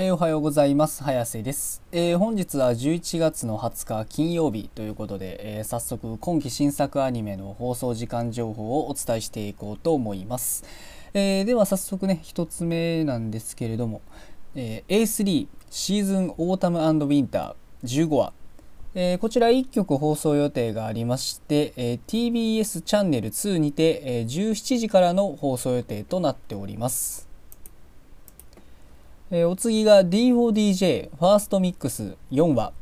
えー、おはようございます。早瀬です、えー、本日は11月の20日金曜日ということで、えー、早速今期新作アニメの放送時間情報をお伝えしていこうと思います、えでは早速ね1つ目なんですけれども、え A3 シーズンオータムウィンター15話。えこちら1曲放送予定がありまして、え TBS チャンネル2にて、え17時からの放送予定となっております。えー、お次が D4DJ ファーストミックス4話、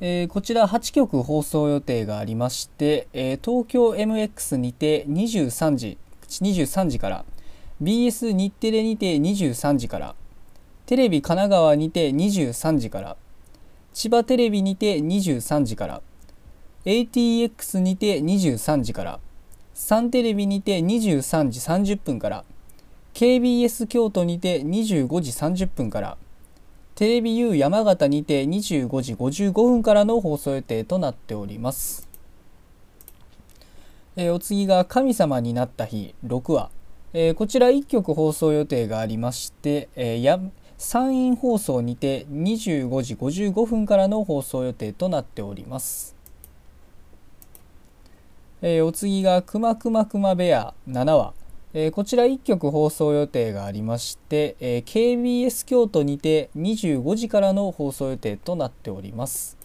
えー、こちら8曲放送予定がありまして、えー、東京 MX にて23時23時から。BS 日テレにて23時から。テレビ神奈川にて23時から。千葉テレビにて23時から。ATX にて23時から。サンテレビにて23時30分から。KBS 京都にて25時30分からテレビ U 山形にて25時55分からの放送予定となっております、えー、お次が神様になった日6話、えー、こちら1曲放送予定がありまして、えー、や山陰放送にて25時55分からの放送予定となっております。えー、お次がくまくまくまベア7話。えー、こちら1曲放送予定がありまして、えー、KBS 京都にて25時からの放送予定となっております、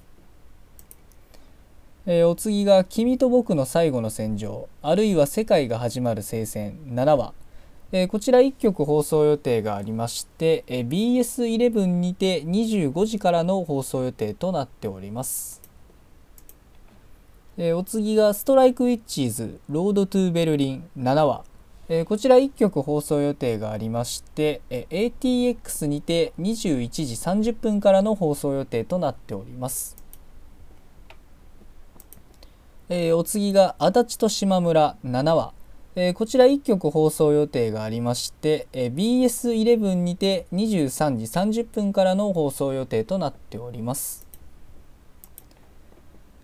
えー、お次が「君と僕の最後の戦場」あるいは「世界が始まる聖戦」7話、えこちら1曲放送予定がありまして、え BS11 にて25時からの放送予定となっております。えお次が「ストライク・ウィッチーズロード・トゥー・ベルリン」7話えこちら1曲放送予定がありまして、えー ATX にて21時30分からの放送予定となっております。えお次が足立と島村7話、えこちら1曲放送予定がありまして、えー BS11 にて23時30分からの放送予定となっております。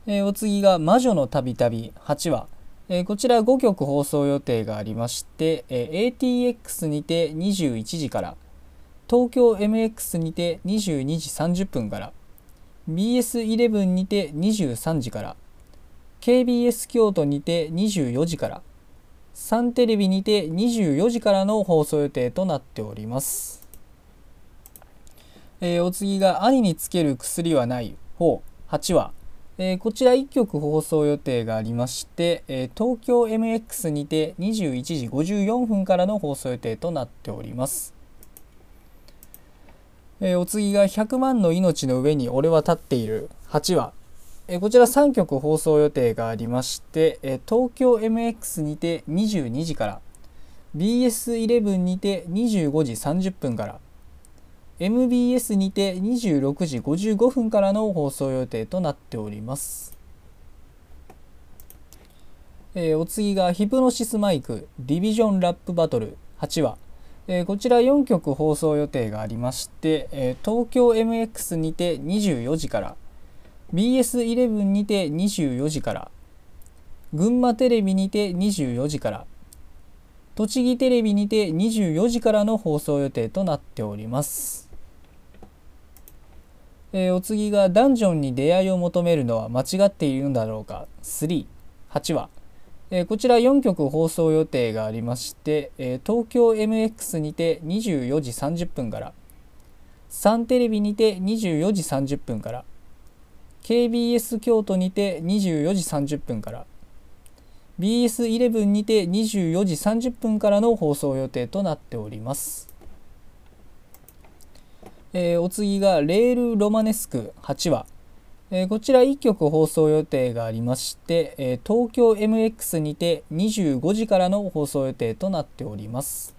えお次が魔女のたびたび8話、えー、こちら5曲放送予定がありまして、えー、ATX にて21時から東京 MX にて22時30分から BS11 にて23時から KBS 京都にて24時からサンテレビにて24時からの放送予定となっております、えー、お次が「兄につける薬はない」方8話えー、こちら1曲放送予定がありまして、えー、東京 MX にて21時54分からの放送予定となっております。えー、お次が100万の命の上に俺は立っている8話。えこちら3曲放送予定がありまして、え東京 MX にて22時から BS11 にて25時30分から MBS にて26時55分からの放送予定となっております。えー、お次がヒプノシスマイクディビジョンラップバトル8話、えー、こちら4曲放送予定がありまして、えー、東京 MX にて24時から BS11 にて24時から群馬テレビにて24時から栃木テレビにて24時からの放送予定となっております。えー、お次がダンジョンに出会いを求めるのは間違っているんだろうか？38話、えー、こちら4曲放送予定がありまして、えー、東京 MX にて24時30分からサンテレビにて24時30分から KBS 京都にて24時30分から BS11 にて24時30分からの放送予定となっております。えー、お次がレールロマネスク8話、えー、こちら1曲放送予定がありまして、えー、東京 MX にて25時からの放送予定となっております、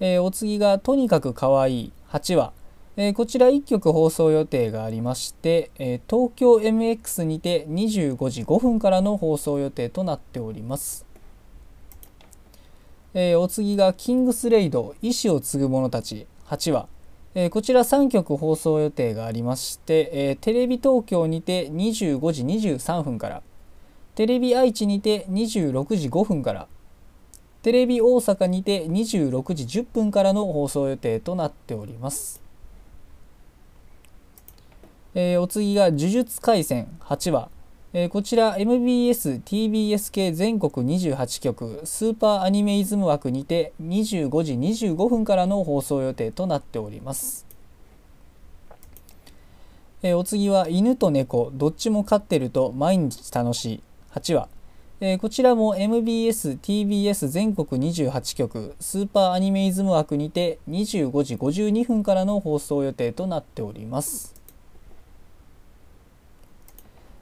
えお次がとにかくかわいい8話、えこちら1曲放送予定がありまして、え東京 MX にて25時5分からの放送予定となっております。えー、お次がキングスレイド意志を継ぐ者たち。8話、えー、こちら3曲放送予定がありまして、えー、テレビ東京にて25時23分からテレビ愛知にて26時5分からテレビ大阪にて26時10分からの放送予定となっております。えーお次が「呪術廻戦」8話、えーこちら MBS、TBS 系全国28局スーパーアニメイズム枠にて25時25分からの放送予定となっております。えーお次は「犬と猫どっちも飼ってると毎日楽しい」8話、えーこちらも MBS、TBS 全国28局スーパーアニメイズム枠にて25時52分からの放送予定となっております。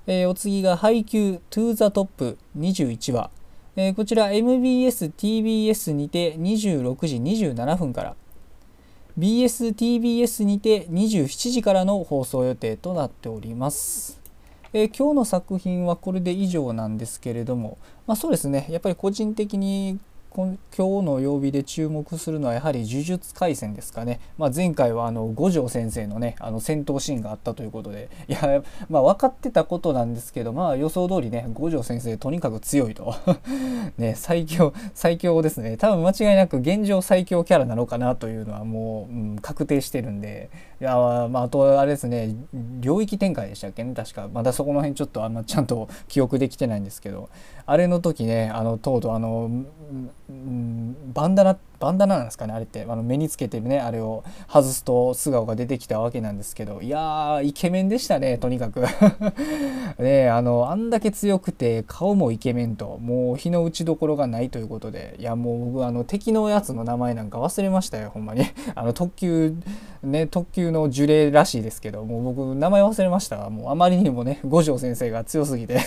えーお次が配給 To the Top 21話、えーこちら MBS、TBS にて26時27分から。BS、TBS にて27時からの放送予定となっております。えー今日の作品はこれで以上なんですけれども、まあ、そうですね。やっぱり個人的に今日の曜日で注目するのはやはり呪術廻戦ですかね、まあ、前回はあの五条先生のねあの戦闘シーンがあったということで。いやまあ分かってたことなんですけどまあ予想通りね五条先生とにかく強いと。ね最強最強ですね。多分間違いなく現状最強キャラなのかなというのはもう、うん、確定してるんで。いやまああとあれですね領域展開でしたっけね。確かまだそこの辺ちょっとあんまちゃんと記憶できてないんですけど。あれの時ねあのとうとうあの、うん、バンダナっバンダナなんですかねあれって。あの目につけてねあれを外すと素顔が出てきたわけなんですけど。いやーイケメンでしたねとにかく。ねあのあんだけ強くて顔もイケメンともう日の打ちどころがないということで。いやもう僕あの敵のやつの名前なんか忘れましたよほんまに。あの特急ね特急の呪霊らしいですけどもう僕名前忘れました。もうあまりにもね五条先生が強すぎて。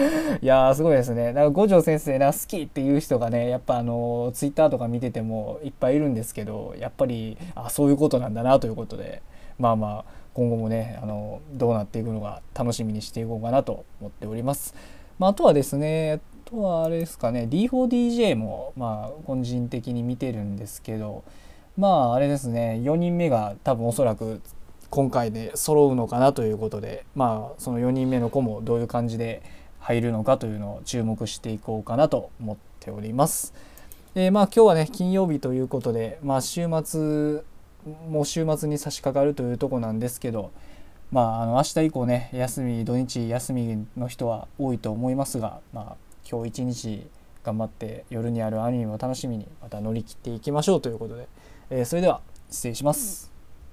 いやーすごいですね。だから五条先生な好きっていう人がねやっぱあのツイッターとか見ててももいっぱいいるんですけどやっぱりあそういうことなんだなということでまあまあ今後もねあのどうなっていくのか楽しみにしていこうかなと思っております。まあ、あとはですねあとはあれですかね D4DJ もまあ個人的に見てるんですけどまああれですね4人目が多分おそらく今回で揃うのかなということでまあその4人目の子もどういう感じで入るのかというのを注目していこうかなと思っております。えーまあ今日はね金曜日ということでまあ週末もう週末に差し掛かるというとこなんですけどまああの明日以降ね休み土日休みの人は多いと思いますがまあ今日一日頑張って夜にあるアニメを楽しみにまた乗り切っていきましょうということで、えーそれでは失礼します。